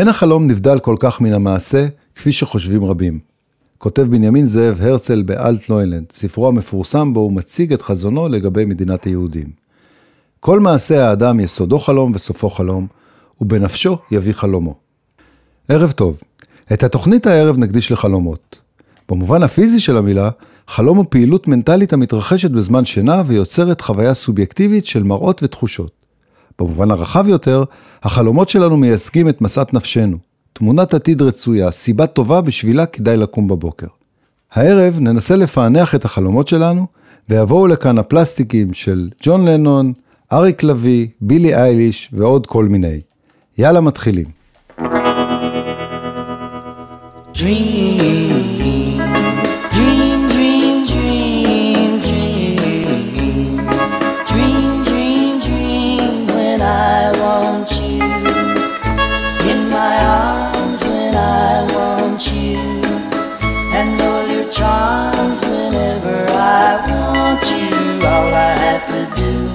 אין החלום נבדל כל כך מן המעשה, כפי שחושבים רבים. כותב בנימין זאב הרצל באלטנוילנד, ספרו המפורסם בו הוא מציג את חזונו לגבי מדינת היהודים. כל מעשה האדם יסודו חלום וסופו חלום, ובנפשו יביא חלומו. ערב טוב. את התוכנית הערב נקדיש לחלומות. במובן הפיזי של המילה, חלום הוא פעילות מנטלית המתרחשת בזמן שינה ויוצרת חוויה סובייקטיבית של מראות ותחושות. במובן הרחב יותר, החלומות שלנו מייצגים את משאת נפשנו. תמונת עתיד רצויה, סיבה טובה בשבילה כדאי לקום בבוקר. הערב ננסה לפענח את החלומות שלנו, ויבואו לכאן הפלסטיקים של ג'ון לנון, אריק לביא, בילי אייליש ועוד כל מיני. יאללה מתחילים. Dream. to do.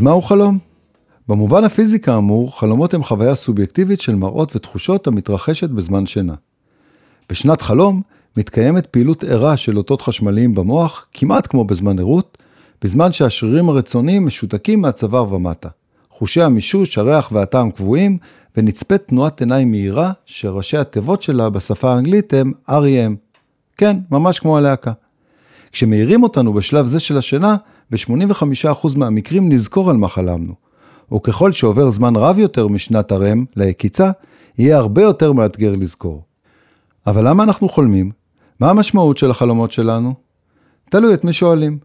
מהו חלום? במובן הפיזי כאמור, חלומות הם חוויה סובייקטיבית של מראות ותחושות המתרחשת בזמן שינה. בשנת חלום מתקיימת פעילות ערה של אותות חשמליים במוח, כמעט כמו בזמן ערות, בזמן שהשרירים הרצוניים משותקים מהצוואר ומטה. חושי המישוש, הריח והטעם קבועים, ונצפית תנועת עיניים מהירה, שראשי התיבות שלה בשפה האנגלית הם R.E.M. כן, ממש כמו הלהקה. כשמאירים אותנו בשלב זה של השינה, ב-85% מהמקרים נזכור על מה חלמנו. וככל שעובר זמן רב יותר משנת הרם ליקיצה, יהיה הרבה יותר מאתגר לזכור. אבל למה אנחנו חולמים? מה המשמעות של החלומות שלנו? תלוי את מי שואלים.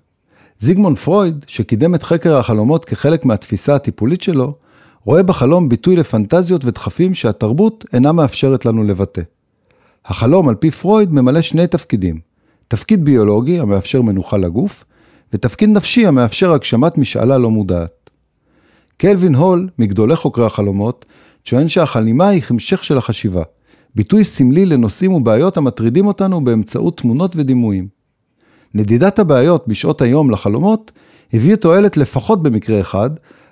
זיגמונד פרויד, שקידם את חקר החלומות כחלק מהתפיסה הטיפולית שלו, רואה בחלום ביטוי לפנטזיות ודחפים שהתרבות אינה מאפשרת לנו לבטא. החלום, על פי פרויד, ממלא שני תפקידים. תפקיד ביולוגי, המאפשר מנוחה לגוף, ותפקיד נפשי המאפשר הגשמת משאלה לא מודעת. קלווין הול, מגדולי חוקרי החלומות, טוען שהחלימה היא המשך של החשיבה, ביטוי סמלי לנושאים ובעיות המטרידים אותנו באמצעות תמונות ודימויים. נדידת הבעיות בשעות היום לחלומות הביא תועלת לפחות במקרה אחד,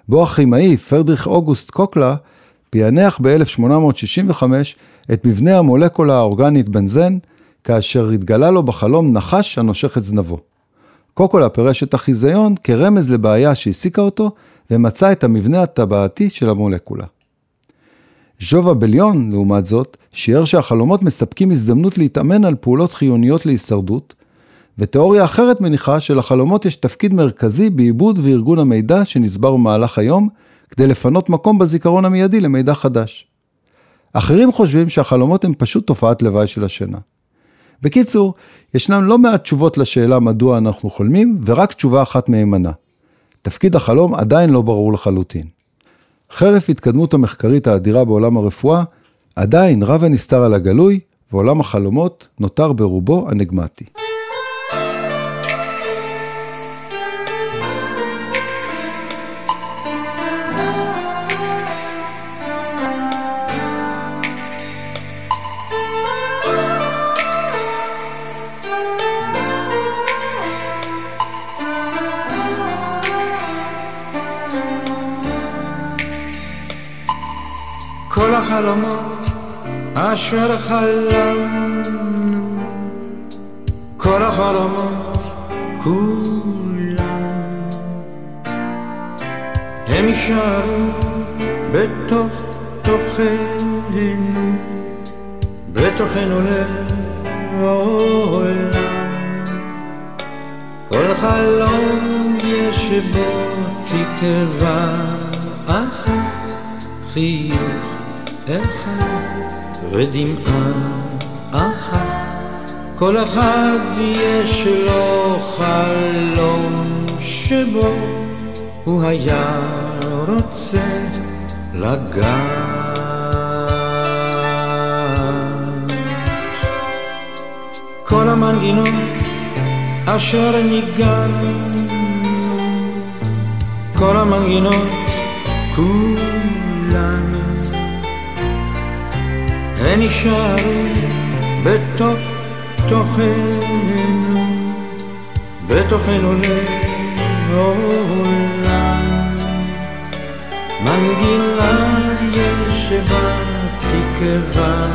בו הכימאי פרדריך אוגוסט קוקלה פענח ב-1865 את מבנה המולקולה האורגנית בנזן, כאשר התגלה לו בחלום נחש הנושך את זנבו. קוקולה פירש את החיזיון כרמז לבעיה שהעסיקה אותו, ומצא את המבנה הטבעתי של המולקולה. ז'ובה בליון, לעומת זאת, שיער שהחלומות מספקים הזדמנות להתאמן על פעולות חיוניות להישרדות, ותיאוריה אחרת מניחה שלחלומות יש תפקיד מרכזי בעיבוד וארגון המידע שנצבר במהלך היום, כדי לפנות מקום בזיכרון המיידי למידע חדש. אחרים חושבים שהחלומות הם פשוט תופעת לוואי של השינה. בקיצור, ישנם לא מעט תשובות לשאלה מדוע אנחנו חולמים, ורק תשובה אחת מהימנה. תפקיד החלום עדיין לא ברור לחלוטין. חרף התקדמות המחקרית האדירה בעולם הרפואה, עדיין רב הנסתר על הגלוי, ועולם החלומות נותר ברובו אנגמטי. החלומות אשר חלמנו, כל החלומות כולם, הם יישארו בתוך תוכנו, בתוכנו לעולם. כל חלום יש בו תקווה אחת, חיוך אחד ודמעה אחת, כל אחד יש לו חלום שבו הוא היה רוצה לגעת. כל המנגינות אשר ניגענו, כל המנגינות כולן הן יישארו בתוך תוכנו, בתוכנו לעולם. מנגינה יש בה תקווה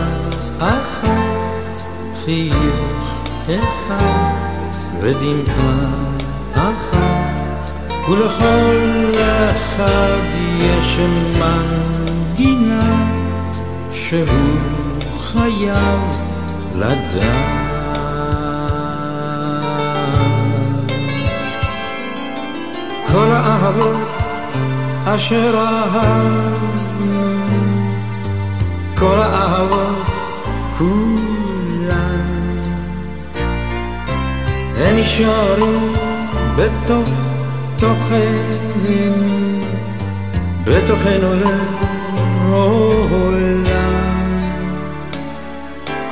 אחת, חיוך אחד ודמעה אחת, ולכל אחד יש מנגינה שהוא חייב לדעת. כל האהבות אשר אהבנו, כל האהבות כולן, הן נשארו בתוך תוכנו, בתוכנו לעולם.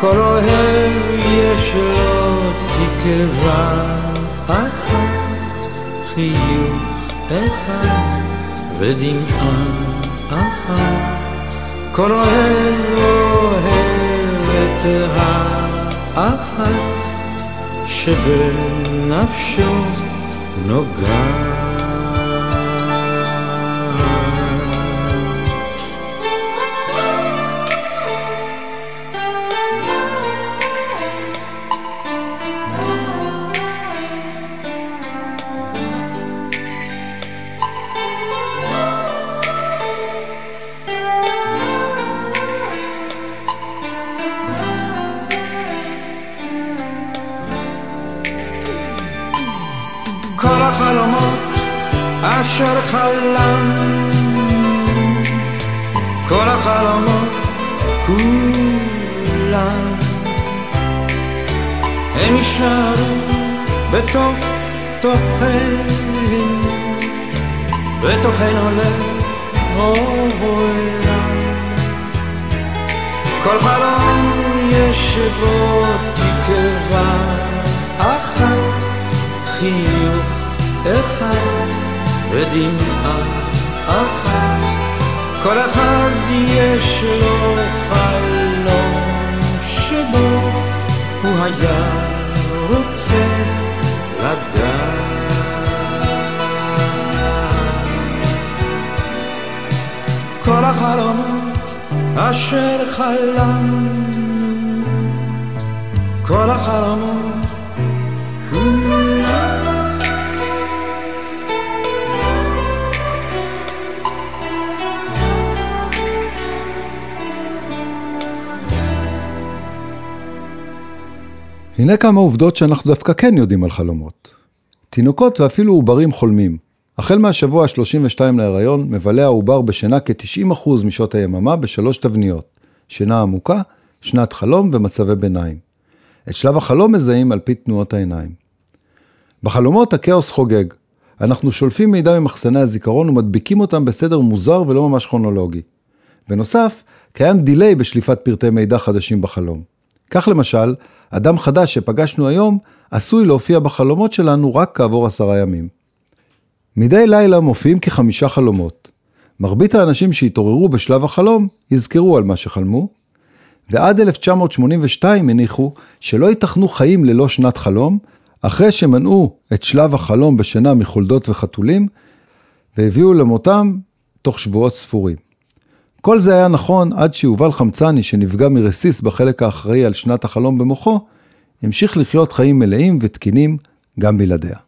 כל אוהב יש לו תקווה אחת, חיוך אחד ודמעה אחת. כל אוהב אוהב את האחת שבנפשו נוגעת. בתוכנו לעולם. כל חלום יש בו תקווה אחת, חיוך אחד ודמעה אחת, כל אחד יש לו חלום שבו הוא היה רוצה לדעת. החלומות אשר חלמנו, כל החלומות הנה כמה עובדות שאנחנו דווקא כן יודעים על חלומות. תינוקות ואפילו עוברים חולמים. החל מהשבוע ה-32 להיריון, מבלה העובר בשינה כ-90% משעות היממה בשלוש תבניות, שינה עמוקה, שנת חלום ומצבי ביניים. את שלב החלום מזהים על פי תנועות העיניים. בחלומות הכאוס חוגג. אנחנו שולפים מידע ממחסני הזיכרון ומדביקים אותם בסדר מוזר ולא ממש כרונולוגי. בנוסף, קיים דיליי בשליפת פרטי מידע חדשים בחלום. כך למשל, אדם חדש שפגשנו היום עשוי להופיע בחלומות שלנו רק כעבור עשרה ימים. מדי לילה מופיעים כחמישה חלומות. מרבית האנשים שהתעוררו בשלב החלום יזכרו על מה שחלמו, ועד 1982 הניחו שלא ייתכנו חיים ללא שנת חלום, אחרי שמנעו את שלב החלום בשינה מחולדות וחתולים, והביאו למותם תוך שבועות ספורים. כל זה היה נכון עד שיובל חמצני, שנפגע מרסיס בחלק האחראי על שנת החלום במוחו, המשיך לחיות חיים מלאים ותקינים גם בלעדיה.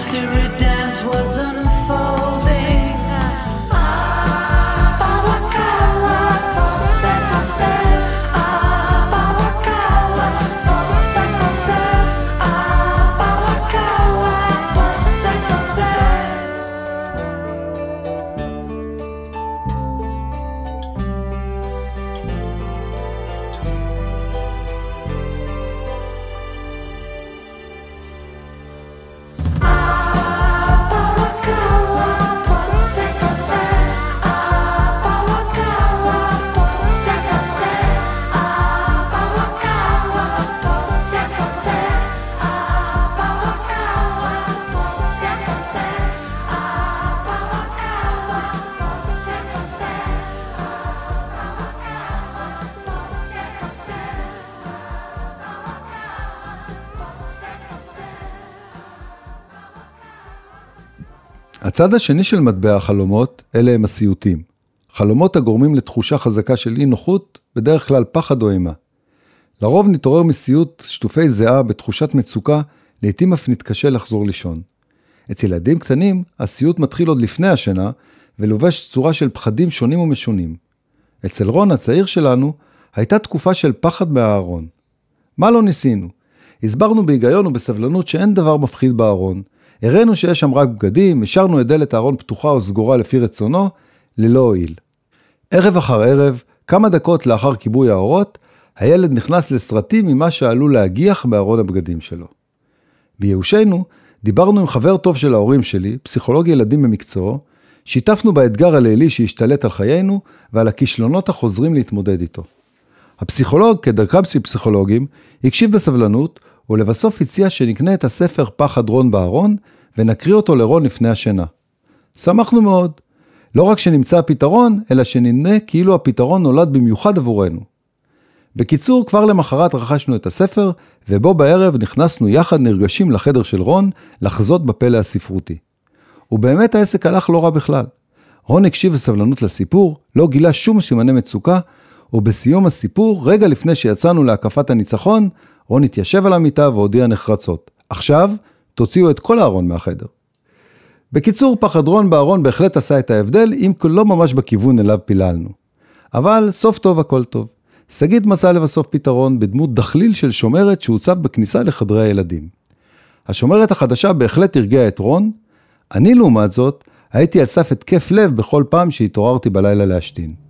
mystery dance was unfolding. הצד השני של מטבע החלומות, אלה הם הסיוטים. חלומות הגורמים לתחושה חזקה של אי נוחות, בדרך כלל פחד או אימה. לרוב נתעורר מסיוט שטופי זיעה בתחושת מצוקה, לעתים אף נתקשה לחזור לישון. אצל ילדים קטנים, הסיוט מתחיל עוד לפני השינה, ולובש צורה של פחדים שונים ומשונים. אצל רון הצעיר שלנו, הייתה תקופה של פחד מהארון. מה לא ניסינו? הסברנו בהיגיון ובסבלנות שאין דבר מפחיד בארון. הראינו שיש שם רק בגדים, השארנו את דלת הארון פתוחה או סגורה לפי רצונו, ללא הועיל. ערב אחר ערב, כמה דקות לאחר כיבוי האורות, הילד נכנס לסרטים ממה שעלול להגיח בארון הבגדים שלו. בייאושנו, דיברנו עם חבר טוב של ההורים שלי, פסיכולוג ילדים במקצועו, שיתפנו באתגר הלילי שהשתלט על חיינו ועל הכישלונות החוזרים להתמודד איתו. הפסיכולוג, כדרכם של פסיכולוגים, הקשיב בסבלנות, ולבסוף הציע שנקנה את הספר פחד רון בארון, ונקריא אותו לרון לפני השינה. שמחנו מאוד. לא רק שנמצא הפתרון, אלא שנדמה כאילו הפתרון נולד במיוחד עבורנו. בקיצור, כבר למחרת רכשנו את הספר, ובו בערב נכנסנו יחד נרגשים לחדר של רון, לחזות בפלא הספרותי. ובאמת העסק הלך לא רע בכלל. רון הקשיב בסבלנות לסיפור, לא גילה שום סימני מצוקה, ובסיום הסיפור, רגע לפני שיצאנו להקפת הניצחון, רון התיישב על המיטה והודיע נחרצות. עכשיו, תוציאו את כל הארון מהחדר. בקיצור, פחד רון בארון בהחלט עשה את ההבדל, אם לא ממש בכיוון אליו פיללנו. אבל סוף טוב הכל טוב. שגית מצאה לבסוף פתרון בדמות דחליל של שומרת שהוצב בכניסה לחדרי הילדים. השומרת החדשה בהחלט הרגיעה את רון, אני לעומת זאת, הייתי על סף התקף לב בכל פעם שהתעוררתי בלילה להשתין.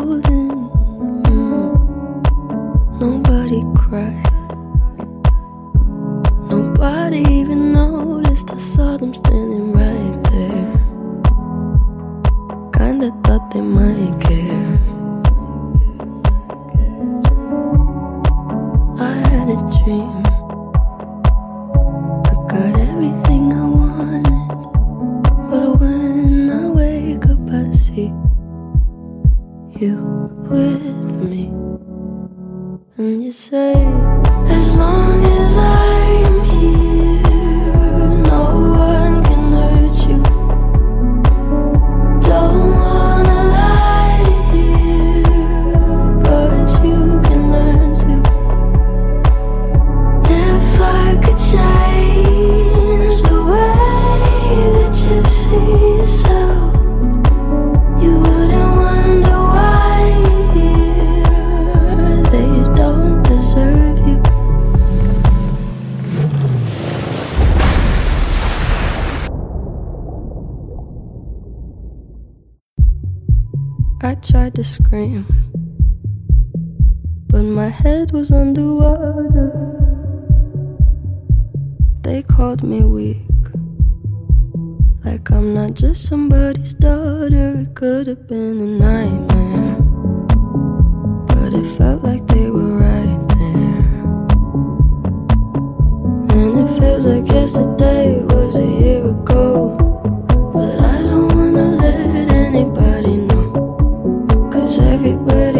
It will.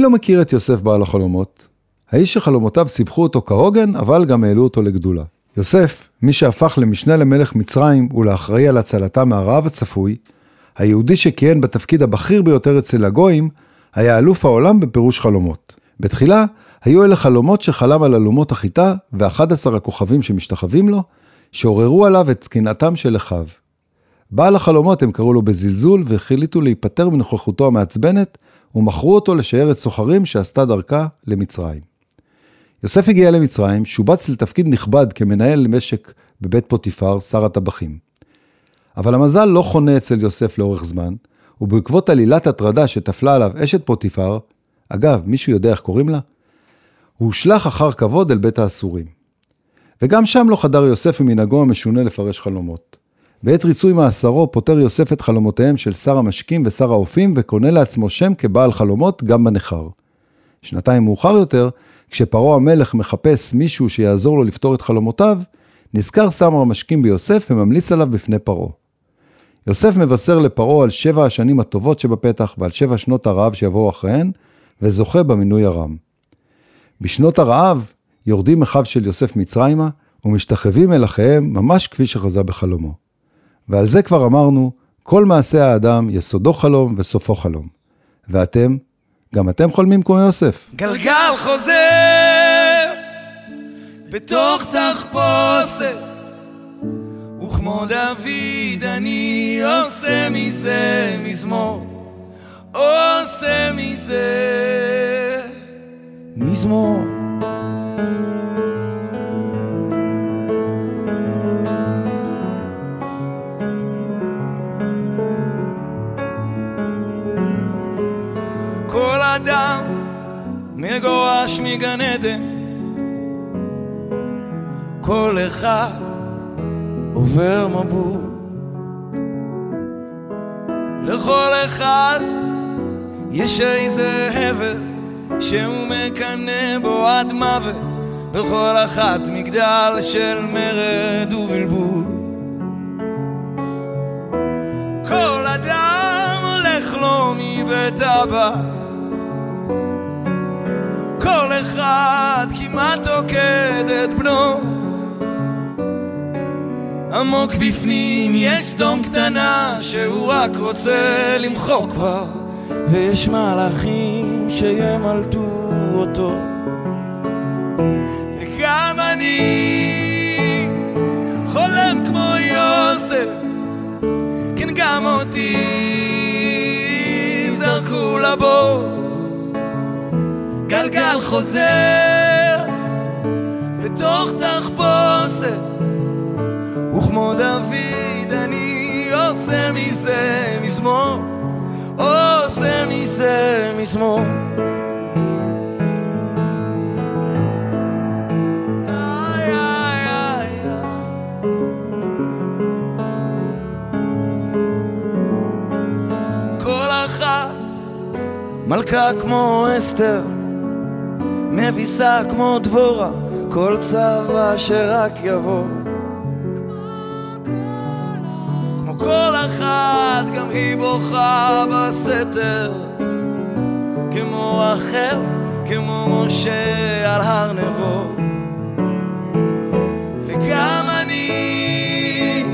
לא מכיר את יוסף בעל החלומות? האיש שחלומותיו סיפחו אותו כהוגן, אבל גם העלו אותו לגדולה. יוסף, מי שהפך למשנה למלך מצרים ולאחראי על הצלתה מהרעב הצפוי, היהודי שכיהן בתפקיד הבכיר ביותר אצל הגויים, היה אלוף העולם בפירוש חלומות. בתחילה, היו אלה חלומות שחלם על אלומות החיטה ו-11 הכוכבים שמשתחווים לו, שעוררו עליו את קנאתם של אחיו. בעל החלומות הם קראו לו בזלזול והחליטו להיפטר מנוכחותו המעצבנת, ומכרו אותו לשיירת סוחרים שעשתה דרכה למצרים. יוסף הגיע למצרים, שובץ לתפקיד נכבד כמנהל משק בבית פוטיפר, שר הטבחים. אבל המזל לא חונה אצל יוסף לאורך זמן, ובעקבות עלילת הטרדה שטפלה עליו אשת פוטיפר, אגב, מישהו יודע איך קוראים לה? הוא הושלך אחר כבוד אל בית האסורים. וגם שם לא חדר יוסף ממנהגו המשונה לפרש חלומות. בעת ריצוי מאסרו פותר יוסף את חלומותיהם של שר המשקים ושר האופים וקונה לעצמו שם כבעל חלומות גם בניכר. שנתיים מאוחר יותר, כשפרעה המלך מחפש מישהו שיעזור לו לפתור את חלומותיו, נזכר שר המשקים ביוסף וממליץ עליו בפני פרעה. יוסף מבשר לפרעה על שבע השנים הטובות שבפתח ועל שבע שנות הרעב שיבואו אחריהן, וזוכה במינוי הרם. בשנות הרעב יורדים אחיו של יוסף מצרימה, ומשתחווים אל אחיהם ממש כפי שחזה בחלומו. ועל זה כבר אמרנו, כל מעשה האדם יסודו חלום וסופו חלום. ואתם, גם אתם חולמים כמו יוסף. גלגל חוזר בתוך תחפושת וכמו דוד אני עושה מזה מזמור עושה מזה מזמור אדם מגורש מגן עדן. כל אחד עובר מבול. לכל אחד יש איזה הבל שהוא מקנא בו עד מוות. לכל אחת מגדל של מרד ובלבול. כל אדם הולך לו מבית אבא כל אחד כמעט עוקד את בנו. עמוק בפנים יש סדום קטנה שהוא רק רוצה למחוק כבר ויש מלאכים שימלטו אותו. וגם אני חולם כמו יוסף כן גם אותי זרקו לבור גלגל חוזר בתוך תחפושת. וכמו דוד אני עושה מזה מזמור עושה מזה מזמור. מלכה כמו אסתר מביסה כמו דבורה כל צבא שרק יבוא. כמו כל אחת גם היא בוכה בסתר. כמו אחר, כמו משה על הר נבו. וגם אני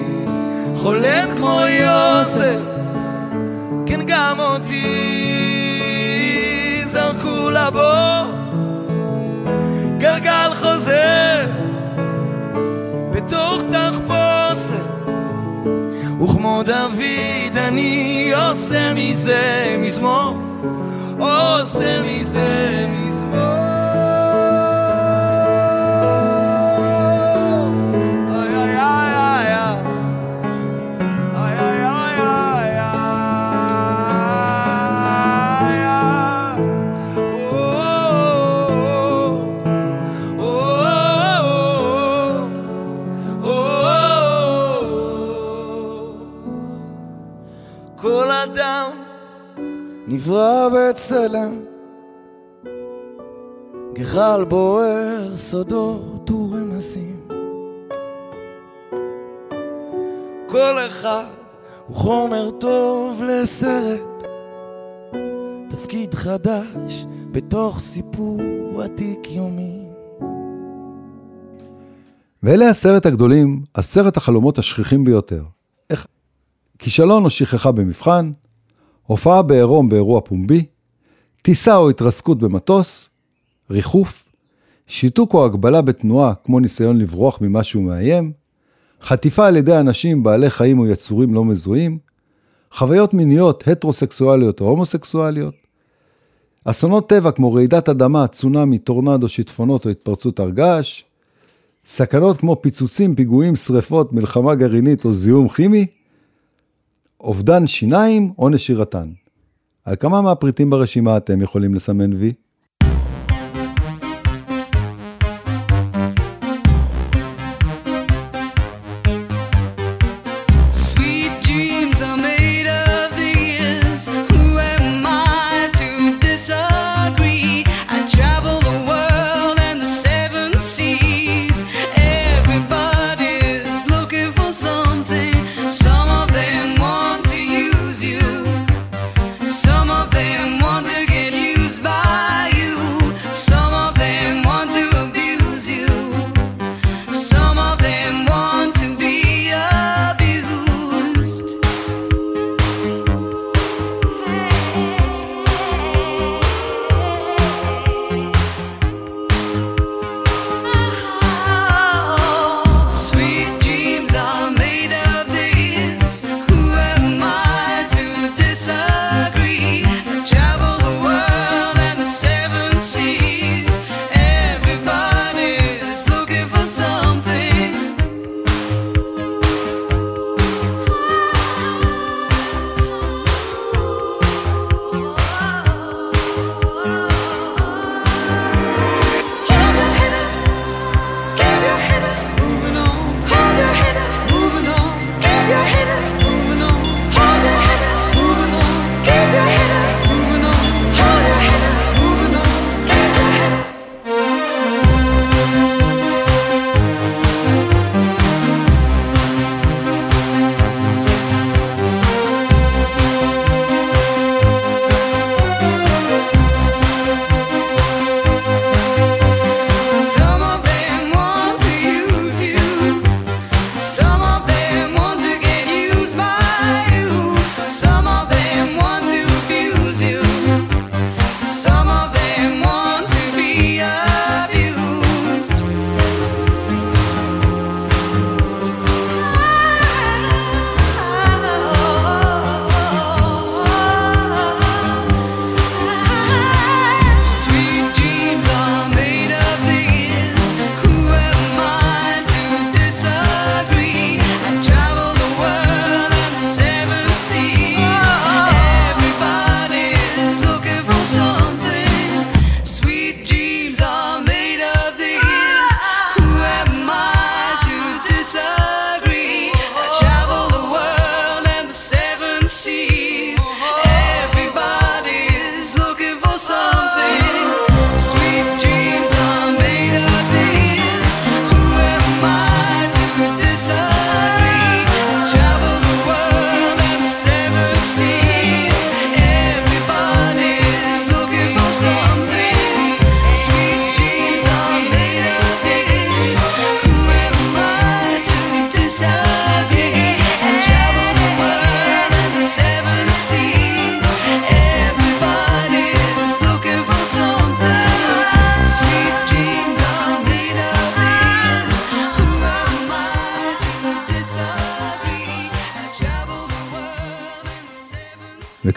חולם כמו יוסף. כן גם אותי זרקו לבור וכמו דוד אני עושה מזה מזמור עושה מזה נברא בצלם, גחל בוער, סודות ורמזים. כל אחד הוא חומר טוב לסרט, תפקיד חדש בתוך סיפור עתיק יומי. ואלה עשרת הגדולים, עשרת החלומות השכיחים ביותר. איך? כישלון או שכחה במבחן, הופעה בעירום באירוע פומבי, טיסה או התרסקות במטוס, ריחוף, שיתוק או הגבלה בתנועה כמו ניסיון לברוח ממשהו מאיים, חטיפה על ידי אנשים, בעלי חיים או יצורים לא מזוהים, חוויות מיניות הטרוסקסואליות או הומוסקסואליות, אסונות טבע כמו רעידת אדמה, צונאמי, טורנדו, שיטפונות או התפרצות הר געש, סכנות כמו פיצוצים, פיגועים, שריפות, מלחמה גרעינית או זיהום כימי, אובדן שיניים או נשירתן. על כמה מהפריטים ברשימה אתם יכולים לסמן וי?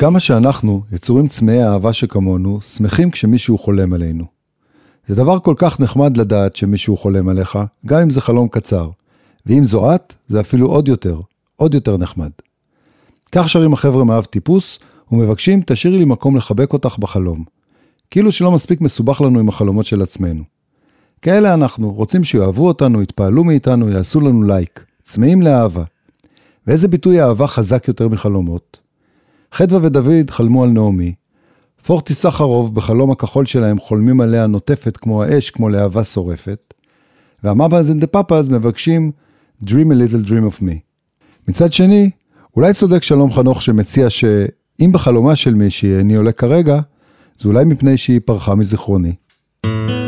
וכמה שאנחנו, יצורים צמאי אהבה שכמונו, שמחים כשמישהו חולם עלינו. זה דבר כל כך נחמד לדעת שמישהו חולם עליך, גם אם זה חלום קצר. ואם זו את, זה אפילו עוד יותר, עוד יותר נחמד. כך שרים החבר'ה מאב טיפוס, ומבקשים, תשאירי לי מקום לחבק אותך בחלום. כאילו שלא מספיק מסובך לנו עם החלומות של עצמנו. כאלה אנחנו, רוצים שיאהבו אותנו, יתפעלו מאיתנו, יעשו לנו לייק. צמאים לאהבה. ואיזה ביטוי אהבה חזק יותר מחלומות? חדווה ודוד חלמו על נעמי, פורטיסחרוף, בחלום הכחול שלהם, חולמים עליה נוטפת כמו האש, כמו להבה שורפת. וה Mamas and Papas מבקשים Dream a little dream of me. מצד שני, אולי צודק שלום חנוך שמציע שאם בחלומה של מישהי איני עולה כרגע, זה אולי מפני שהיא פרחה מזיכרוני. לא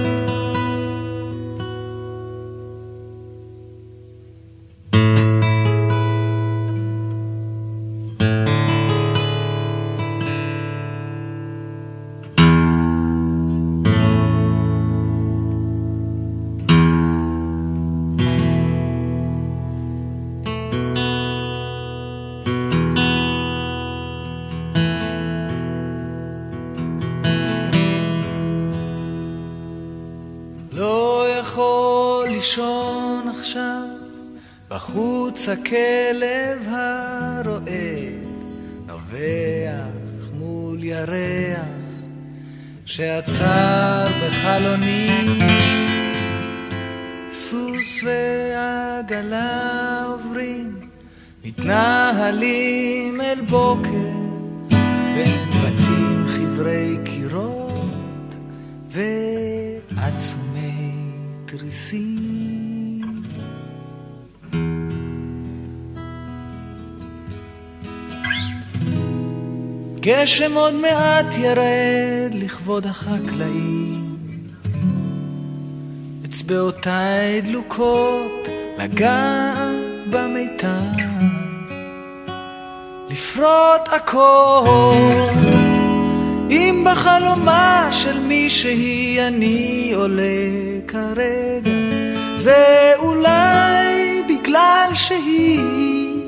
גשם עוד מעט ירד לכבוד החקלאים. אצבעותיי דלוקות לגעת במיתר. לפרוט הכל אם בחלומה של מישהי אני עולה כרגע, זה אולי בגלל שהיא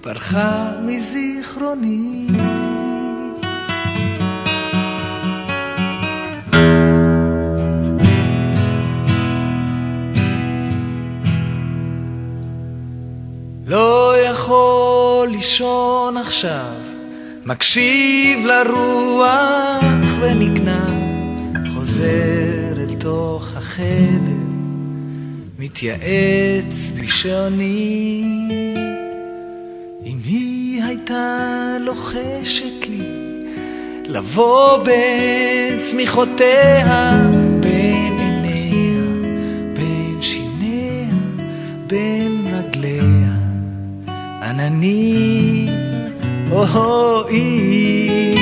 פרחה מזיכרוני. לא יכול לישון עכשיו מקשיב לרוח ונגנע, חוזר אל תוך החדר, מתייעץ בלי שעונים. אם היא הייתה לוחשת לי, לבוא בין צמיחותיה, בין עיניה, בין שיניה, בין עננים אוי.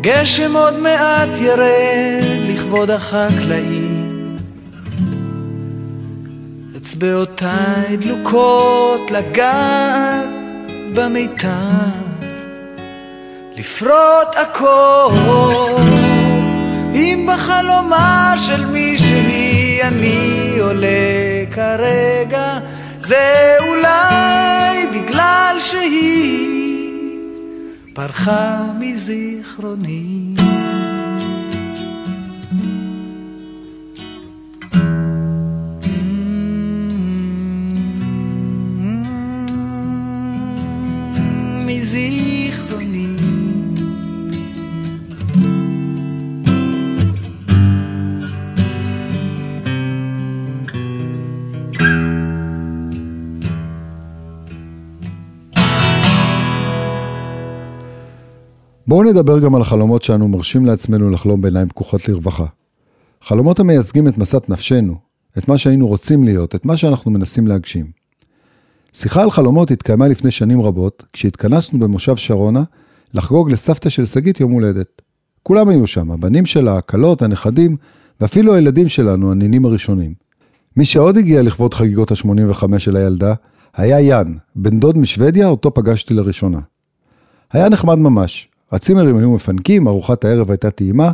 גשם עוד מעט ירד לכבוד החקלאים. אצבעותיי דלוקות לגעת במיתר, לפרוט הכל. אם בחלומה של מישהי אני עולה כרגע, זה אולי בגלל שהיא פרחה מזיכרוני. בואו נדבר גם על החלומות שאנו מרשים לעצמנו לחלום בעיניים פקוחות לרווחה. חלומות המייצגים את משאת נפשנו, את מה שהיינו רוצים להיות, את מה שאנחנו מנסים להגשים. שיחה על חלומות התקיימה לפני שנים רבות, כשהתכנסנו במושב שרונה לחגוג לסבתא של שגית יום הולדת. כולם היו שם, הבנים שלה, הכלות, הנכדים, ואפילו הילדים שלנו, הנינים הראשונים. מי שעוד הגיע לכבוד חגיגות ה-85 של הילדה, היה יאן, בן דוד משוודיה, אותו פגשתי לראשונה. היה נחמד ממש, הצימרים היו מפנקים, ארוחת הערב הייתה טעימה,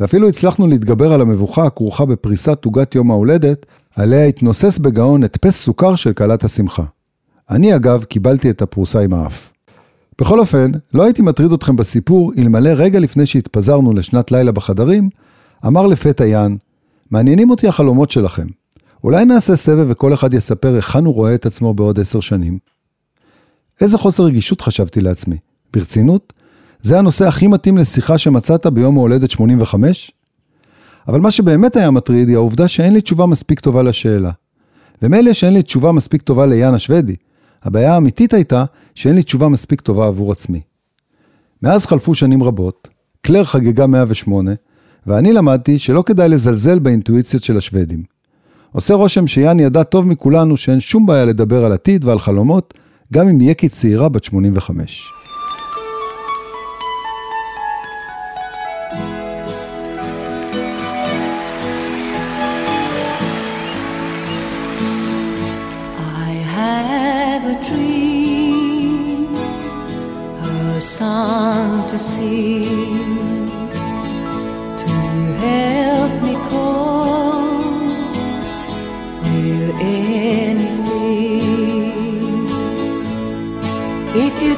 ואפילו הצלחנו להתגבר על המבוכה הכרוכה בפריסת עוגת יום ההולדת, עליה התנוסס בגאון הדפס סוכר של כלת השמחה. אני אגב קיבלתי את הפרוסה עם האף. בכל אופן, לא הייתי מטריד אתכם בסיפור, אלמלא רגע לפני שהתפזרנו לשנת לילה בחדרים, אמר לפתע יאן, מעניינים אותי החלומות שלכם. אולי נעשה סבב וכל אחד יספר היכן הוא רואה את עצמו בעוד עשר שנים? איזה חוסר רגישות חשבתי לעצמי. ברצינות? זה הנושא הכי מתאים לשיחה שמצאת ביום ההולדת 85? אבל מה שבאמת היה מטריד היא העובדה שאין לי תשובה מספיק טובה לשאלה. ומילא שאין לי תשובה מספיק טובה ליאן השוודי. הבעיה האמיתית הייתה שאין לי תשובה מספיק טובה עבור עצמי. מאז חלפו שנים רבות, קלר חגגה 108, ואני למדתי שלא כדאי לזלזל באינטואיציות של השוודים. עושה רושם שיאן ידע טוב מכולנו שאין שום בעיה לדבר על עתיד ועל חלומות, גם אם נהיה כצעירה בת 85.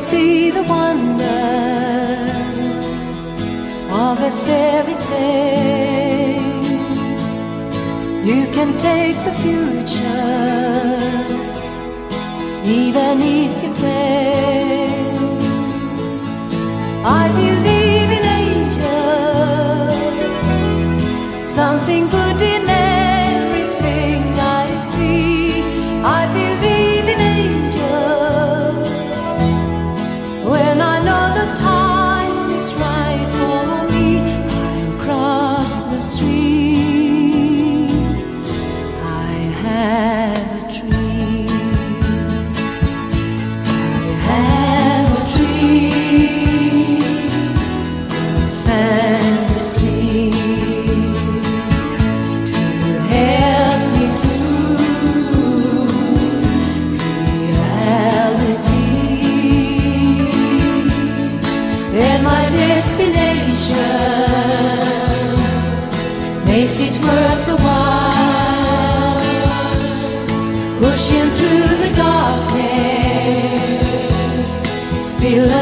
See the wonder of a fairy tale. You can take the future, even if you fail. I believe in angels, something good in love.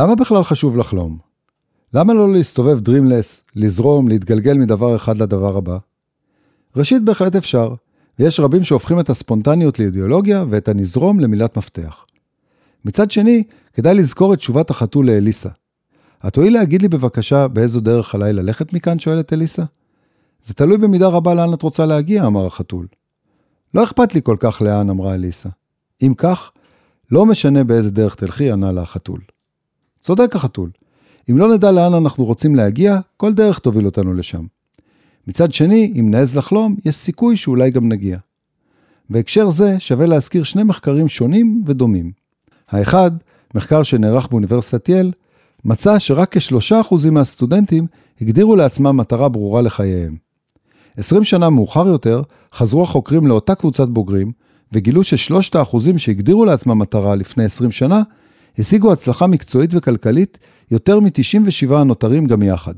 למה בכלל חשוב לחלום? למה לא להסתובב דרימלס, לזרום, להתגלגל מדבר אחד לדבר הבא? ראשית, בהחלט אפשר, ויש רבים שהופכים את הספונטניות לאידיאולוגיה ואת הנזרום למילת מפתח. מצד שני, כדאי לזכור את תשובת החתול לאליסה. את תואיל להגיד לי בבקשה באיזו דרך עליי ללכת מכאן? שואלת אליסה. זה תלוי במידה רבה לאן את רוצה להגיע, אמר החתול. לא אכפת לי כל כך לאן, אמרה אליסה. אם כך, לא משנה באיזה דרך תלכי, ענה לה החתול. צודק החתול. אם לא נדע לאן אנחנו רוצים להגיע, כל דרך תוביל אותנו לשם. מצד שני, אם נעז לחלום, יש סיכוי שאולי גם נגיע. בהקשר זה, שווה להזכיר שני מחקרים שונים ודומים. האחד, מחקר שנערך באוניברסיטת יל, מצא שרק כשלושה אחוזים מהסטודנטים הגדירו לעצמם מטרה ברורה לחייהם. 20 שנה מאוחר יותר, חזרו החוקרים לאותה קבוצת בוגרים, וגילו ששלושת האחוזים שהגדירו לעצמם מטרה לפני 20 שנה, השיגו הצלחה מקצועית וכלכלית יותר מ-97 הנותרים גם יחד.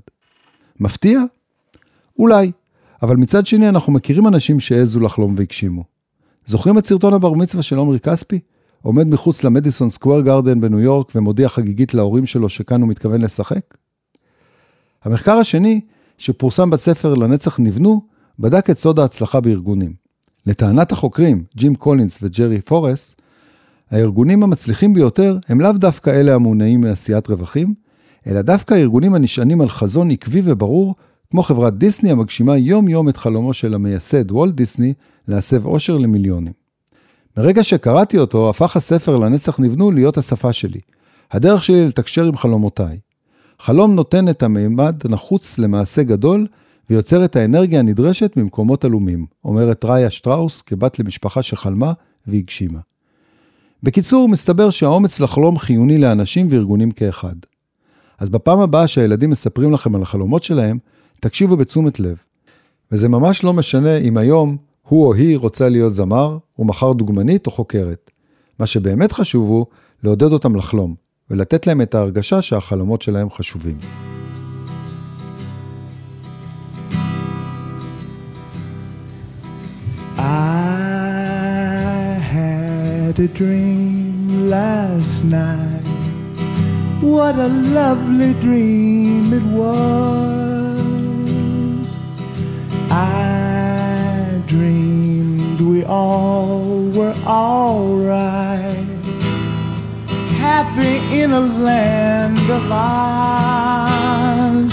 מפתיע? אולי, אבל מצד שני אנחנו מכירים אנשים שהעזו לחלום והגשימו. זוכרים את סרטון הבר מצווה של עומרי כספי? עומד מחוץ למדיסון סקוואר גרדן בניו יורק ומודיע חגיגית להורים שלו שכאן הוא מתכוון לשחק? המחקר השני, שפורסם בספר לנצח נבנו, בדק את סוד ההצלחה בארגונים. לטענת החוקרים, ג'ים קולינס וג'רי פורס, הארגונים המצליחים ביותר הם לאו דווקא אלה המונעים מעשיית רווחים, אלא דווקא הארגונים הנשענים על חזון עקבי וברור, כמו חברת דיסני המגשימה יום-יום את חלומו של המייסד וולט דיסני להסב עושר למיליונים. מרגע שקראתי אותו, הפך הספר לנצח נבנו להיות השפה שלי, הדרך שלי לתקשר עם חלומותיי. חלום נותן את המימד הנחוץ למעשה גדול, ויוצר את האנרגיה הנדרשת ממקומות עלומים, אומרת ראיה שטראוס כבת למשפחה שחלמה והגשימה. בקיצור, מסתבר שהאומץ לחלום חיוני לאנשים וארגונים כאחד. אז בפעם הבאה שהילדים מספרים לכם על החלומות שלהם, תקשיבו בתשומת לב. וזה ממש לא משנה אם היום הוא או היא רוצה להיות זמר, או מחר דוגמנית או חוקרת. מה שבאמת חשוב הוא לעודד אותם לחלום, ולתת להם את ההרגשה שהחלומות שלהם חשובים. I had a dream last night. What a lovely dream it was. I dreamed we all were alright. Happy in a land of ours.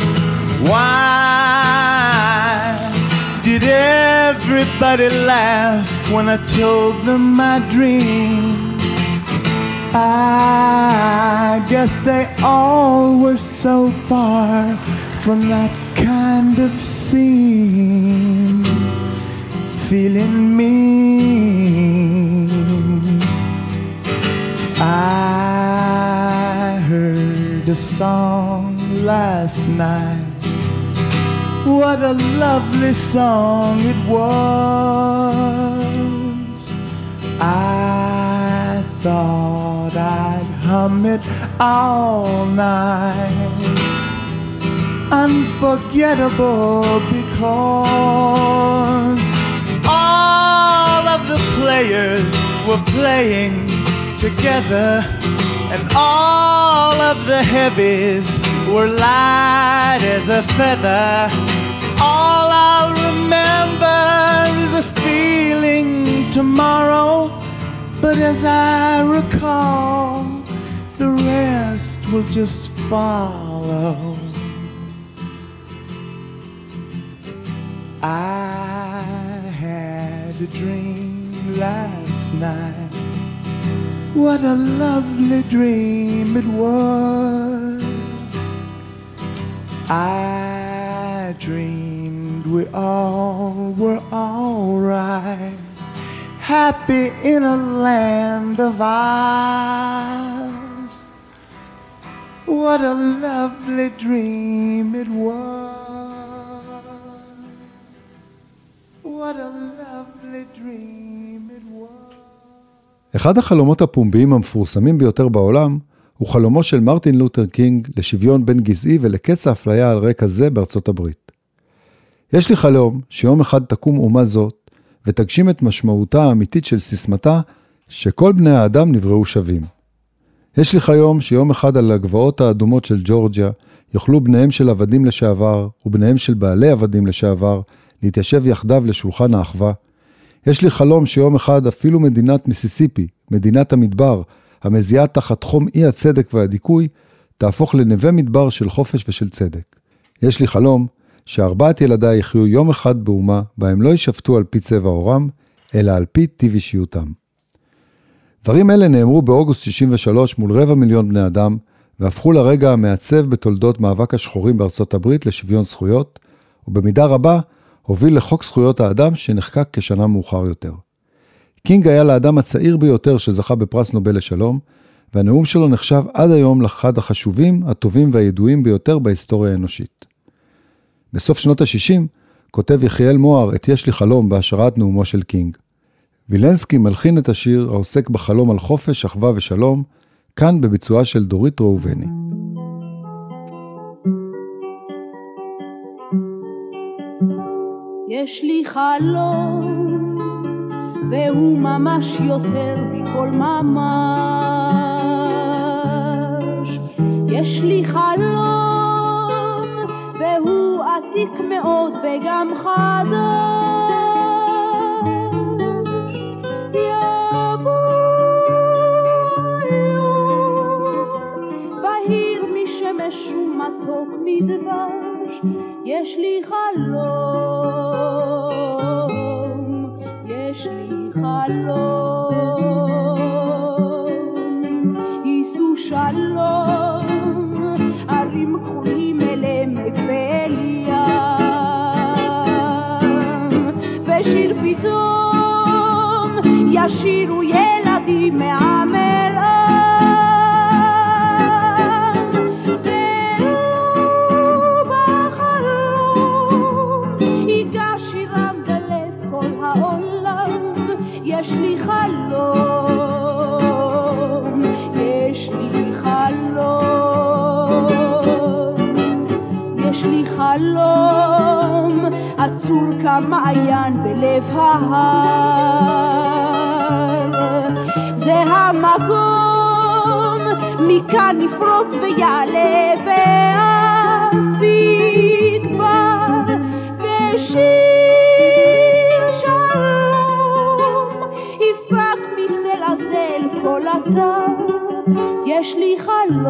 Why everybody laughed when I told them my dream? I guess they all were so far from that kind of scene. Feeling mean. I heard a song last night. What a lovely song it was. I thought I'd hum it all night. Unforgettable because all of the players were playing together, and all of the heavies were light as a feather. All I'll remember is a feeling tomorrow, but as I recall, the rest will just follow. I had a dream last night. What a lovely dream it was. I dreamed we all were alright. Happy in a land of ours. What a lovely dream it was. What a lovely dream it was. אחד החלומות הפומביים המפורסמים ביותר בעולם הוא חלומו של מרטין לותר קינג לשוויון בין גזעי ולקץ האפליה על רקע זה בארצות הברית. יש לי חלום שיום אחד תקום אומה זאת ותגשים את משמעותה האמיתית של סיסמתה שכל בני האדם נבראו שווים. יש לי חלום שיום אחד על הגבעות האדומות של ג'ורג'יה יוכלו בניהם של עבדים לשעבר ובניהם של בעלי עבדים לשעבר להתיישב יחדיו לשולחן האחווה. יש לי חלום שיום אחד אפילו מדינת מיסיסיפי, מדינת המדבר, המזיעה תחת חום אי הצדק והדיכוי, תהפוך לנווה מדבר של חופש ושל צדק. יש לי חלום שארבעת ילדיי יחיו יום אחד באומה בה הם לא יישפטו על פי צבע עורם, אלא על פי טיב אישיותם. דברים אלה נאמרו באוגוסט 63 מול רבע מיליון בני אדם, והפכו לרגע המעצב בתולדות מאבק השחורים בארצות הברית לשוויון זכויות, ובמידה רבה הוביל לחוק זכויות האדם שנחקק כשנה מאוחר יותר. קינג היה לאדם הצעיר ביותר שזכה בפרס נובל לשלום, והנאום שלו נחשב עד היום לאחד החשובים, הטובים והידועים ביותר בהיסטוריה האנושית. בסוף שנות ה-60 כותב יחיאל מוהר את יש לי חלום בהשראת נאומו של קינג. וילנסקי מלחין את השיר העוסק בחלום על חופש, אחווה ושלום, כאן בביצועה של דורית ראובני. יש לי חלום, והוא ממש יותר מכל ממש. יש לי חלום, והוא עתיק מאוד וגם חדש. יבוא יום בהיר משמש ומתוק מדבש, יש לי חלום, חלום, יישאו שלום, ערים כחולים אל עמק ואל ים, ושיר פתאום ישירו ילדים מעם עצור כמעיין בלב ההר זה המקום מכאן נפרוץ ויעלה ואף יגבר בשיר שלום יפק מסלע זה אל כל אתר יש לי חלום,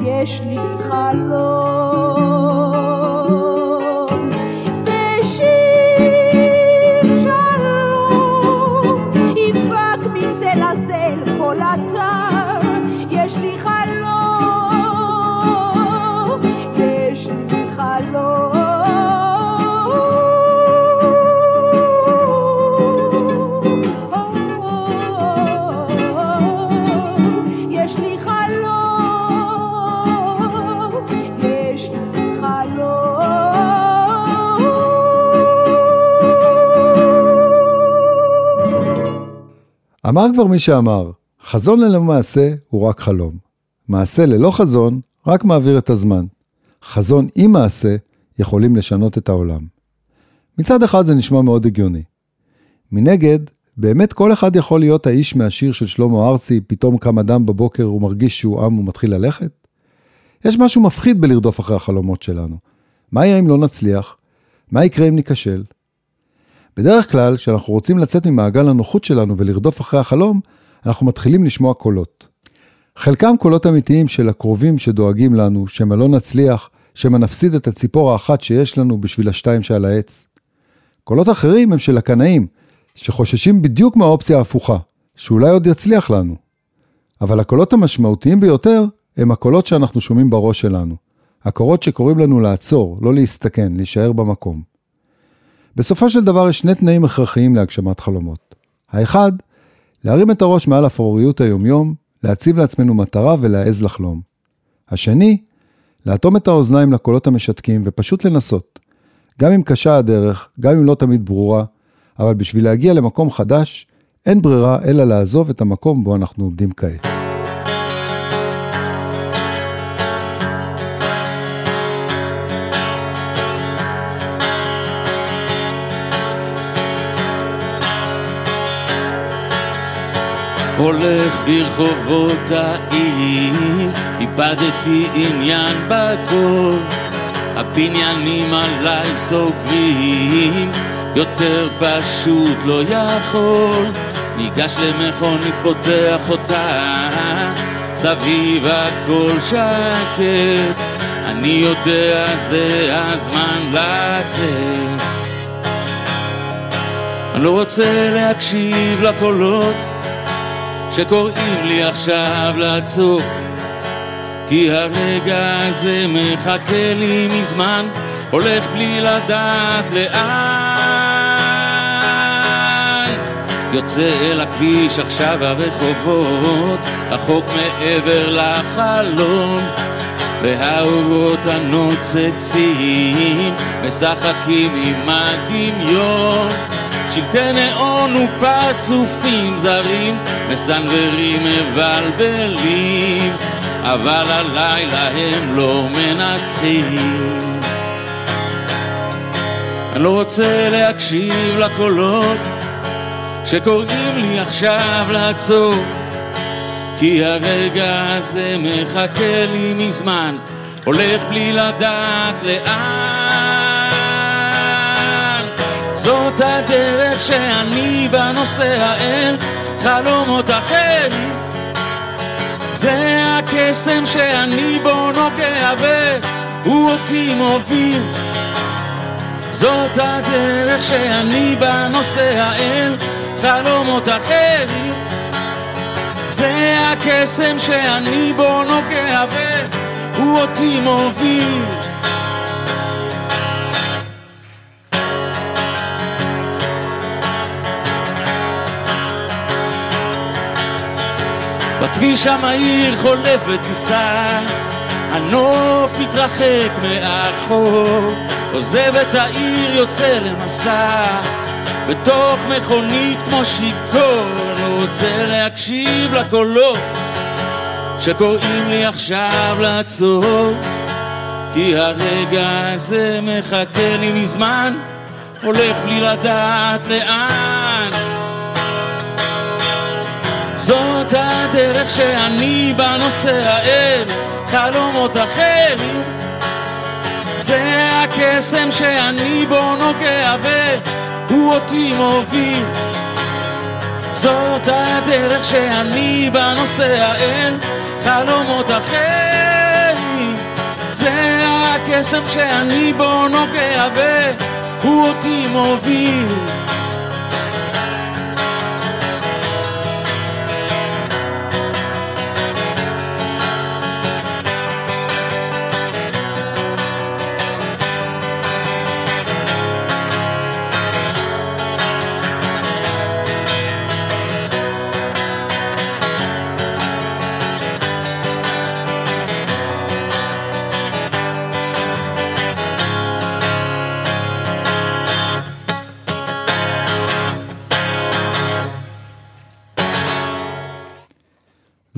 יש לי חלום. אמר כבר מי שאמר, חזון ללא מעשה הוא רק חלום. מעשה ללא חזון רק מעביר את הזמן. חזון עם מעשה יכולים לשנות את העולם. מצד אחד זה נשמע מאוד הגיוני. מנגד, באמת כל אחד יכול להיות האיש מהשיר של שלמה ארצי, פתאום קם אדם בבוקר ומרגיש שהוא עם ומתחיל ללכת? יש משהו מפחיד בלרדוף אחרי החלומות שלנו. מה יהיה אם לא נצליח? מה יקרה אם ניכשל? בדרך כלל, כשאנחנו רוצים לצאת ממעגל הנוחות שלנו ולרדוף אחרי החלום, אנחנו מתחילים לשמוע קולות. חלקם קולות אמיתיים של הקרובים שדואגים לנו, שמא לא נצליח, שמא נפסיד את הציפור האחת שיש לנו בשביל השתיים שעל העץ. קולות אחרים הם של הקנאים, שחוששים בדיוק מהאופציה ההפוכה, שאולי עוד יצליח לנו. אבל הקולות המשמעותיים ביותר הם הקולות שאנחנו שומעים בראש שלנו. הקולות שקוראים לנו לעצור, לא להסתכן, להישאר במקום. בסופו של דבר יש שני תנאים הכרחיים להגשמת חלומות. האחד, להרים את הראש מעל אפרוריות היומיום, להציב לעצמנו מטרה ולהעז לחלום. השני, לאטום את האוזניים לקולות המשתקים ופשוט לנסות. גם אם קשה הדרך, גם אם לא תמיד ברורה, אבל בשביל להגיע למקום חדש, אין ברירה אלא לעזוב את המקום בו אנחנו עומדים כעת. הולך ברחובות העיר, איבדתי עניין בכל. הבניינים עליי סוגרים, יותר פשוט לא יכול. ניגש למכונית, פותח אותה, סביב הכל שקט. אני יודע זה הזמן לצאת. אני לא רוצה להקשיב לקולות שקוראים לי עכשיו לעצור. כי הרגע הזה מחכה לי מזמן הולך בלי לדעת לאן. יוצא אל הכביש עכשיו הרחובות רחוק מעבר לחלום והאורות הנוצצים משחקים עם הדמיון שלטי נאון ופרצופים זרים מסנוורים מבלבלים אבל הלילה הם לא מנצחים. אני לא רוצה להקשיב לקולות שקוראים לי עכשיו לעצור כי הרגע הזה מחכה לי מזמן הולך בלי לדעת לאן זאת הדרך שאני בה נוסע אל חלומות אחרים. זה הקסם שאני בו נוגע והוא אותי מוביל. זאת הדרך שאני בה נוסע אל חלומות אחרים. זה הקסם שאני בו נוגע והוא אותי מוביל בכביש המהיר חולף בטיסה. הנוף מתרחק מאחור עוזב את העיר יוצא למסע. בתוך מכונית כמו שיכור רוצה להקשיב לקולות שקוראים לי עכשיו לעצור. כי הרגע הזה מחכה לי מזמן, הולך בלי לדעת לאן. הדרך שאני בה נוסע אל חלומות אחרים. זה הקסם שאני בו נוגע והוא אותי מוביל. זאת הדרך שאני בה נוסע אל חלומות אחרים. זה הקסם שאני בו נוגע והוא אותי מוביל.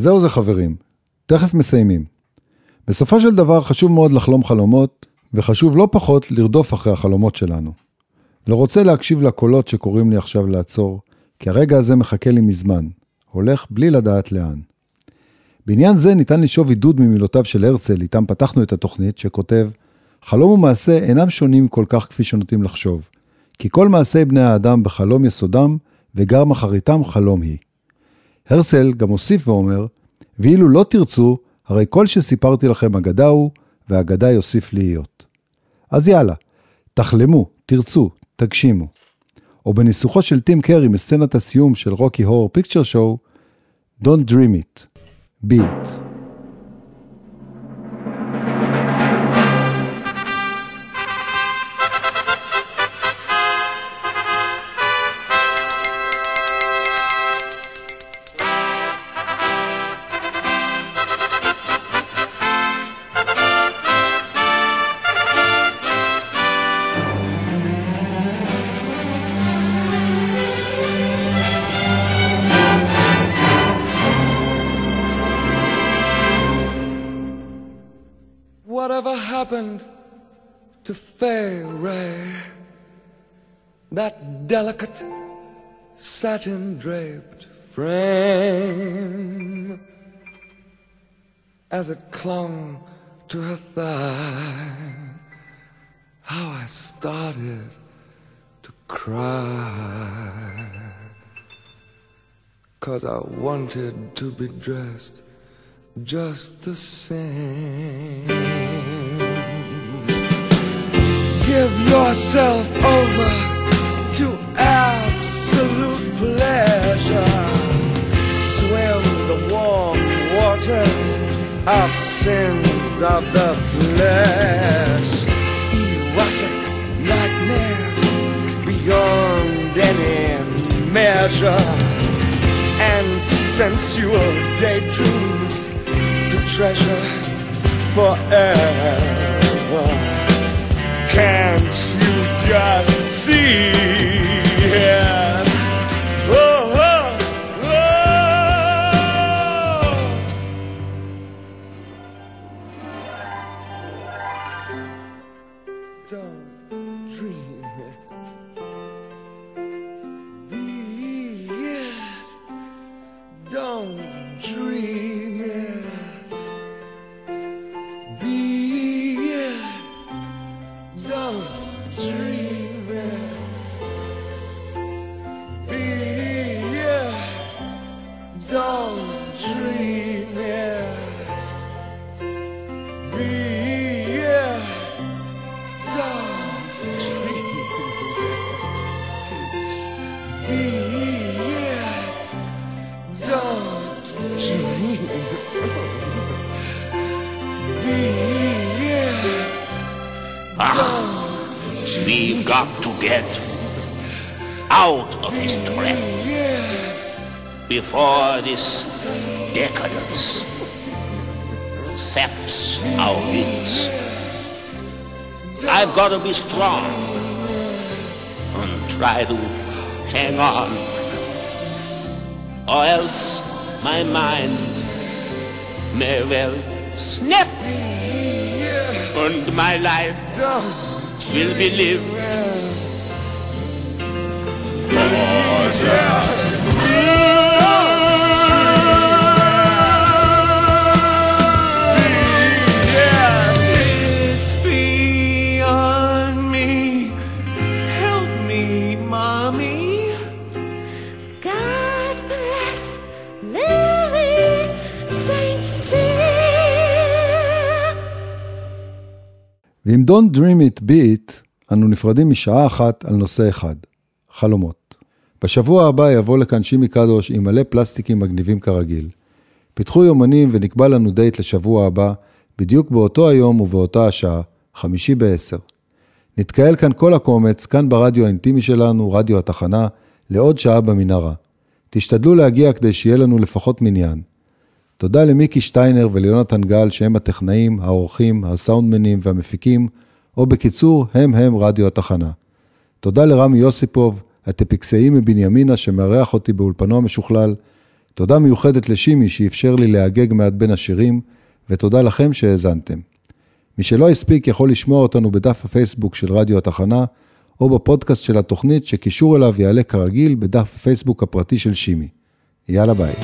זהו זה חברים, תכף מסיימים. בסופו של דבר חשוב מאוד לחלום חלומות, וחשוב לא פחות לרדוף אחרי החלומות שלנו. לא רוצה להקשיב לקולות שקוראים לי עכשיו לעצור, כי הרגע הזה מחכה לי מזמן, הולך בלי לדעת לאן. בעניין זה ניתן לשאוב עידוד ממילותיו של הרצל, איתם פתחנו את התוכנית, שכותב, חלום ומעשה אינם שונים כל כך כפי שנוטים לחשוב, כי כל מעשי בני האדם בחלום יסודם, וגם אחריתם חלום היא. הרצל גם הוסיף ואומר, ואילו לא תרצו, הרי כל שסיפרתי לכם אגדה הוא, והאגדה יוסיף להיות. אז יאללה, תחלמו, תרצו, תגשימו. או בניסוחו של טים קרי מסצנת הסיום של רוקי הורר פיקצ'ר שואו, Don't dream it, be it. Fairy? That delicate satin draped frame as it clung to her thigh. How I started to cry. Cause I wanted to be dressed just the same. Give yourself over to absolute pleasure. Swim the warm waters of sins of the flesh. Erotic lightness beyond any measure and sensual daydreams to treasure forever. Can't you just see it? Be strong and try to hang on, or else my mind may well snap. and my life will be lived. It's ועם Don't Dream It Be It, אנו נפרדים משעה אחת על נושא אחד, חלומות. בשבוע הבא יבוא לכאן שימי קדוש עם מלא פלסטיקים מגניבים כרגיל. פיתחו יומנים ונקבע לנו דייט לשבוע הבא, בדיוק באותו היום ובאותה השעה, חמישי בעשר. נתקהל כאן כל הקומץ, כאן ברדיו האינטימי שלנו, רדיו התחנה, לעוד שעה במנהרה. תשתדלו להגיע כדי שיהיה לנו לפחות מניין. תודה למיקי שטיינר וליונתן גל שהם הטכנאים, העורכים, הסאונדמנים והמפיקים, או בקיצור, הם הם רדיו התחנה. תודה לרמי יוסיפוב, הטפיקסאי מבנימינה שמארח אותי באולפנו המשוכלל. תודה מיוחדת לשימי שאפשר לי להגג מעט בין השירים, ותודה לכם שהאזנתם. מי שלא הספיק יכול לשמוע אותנו בדף הפייסבוק של רדיו התחנה, או בפודקאסט של התוכנית שקישור אליו יעלה כרגיל בדף הפייסבוק הפרטי של שימי. יאללה ביי.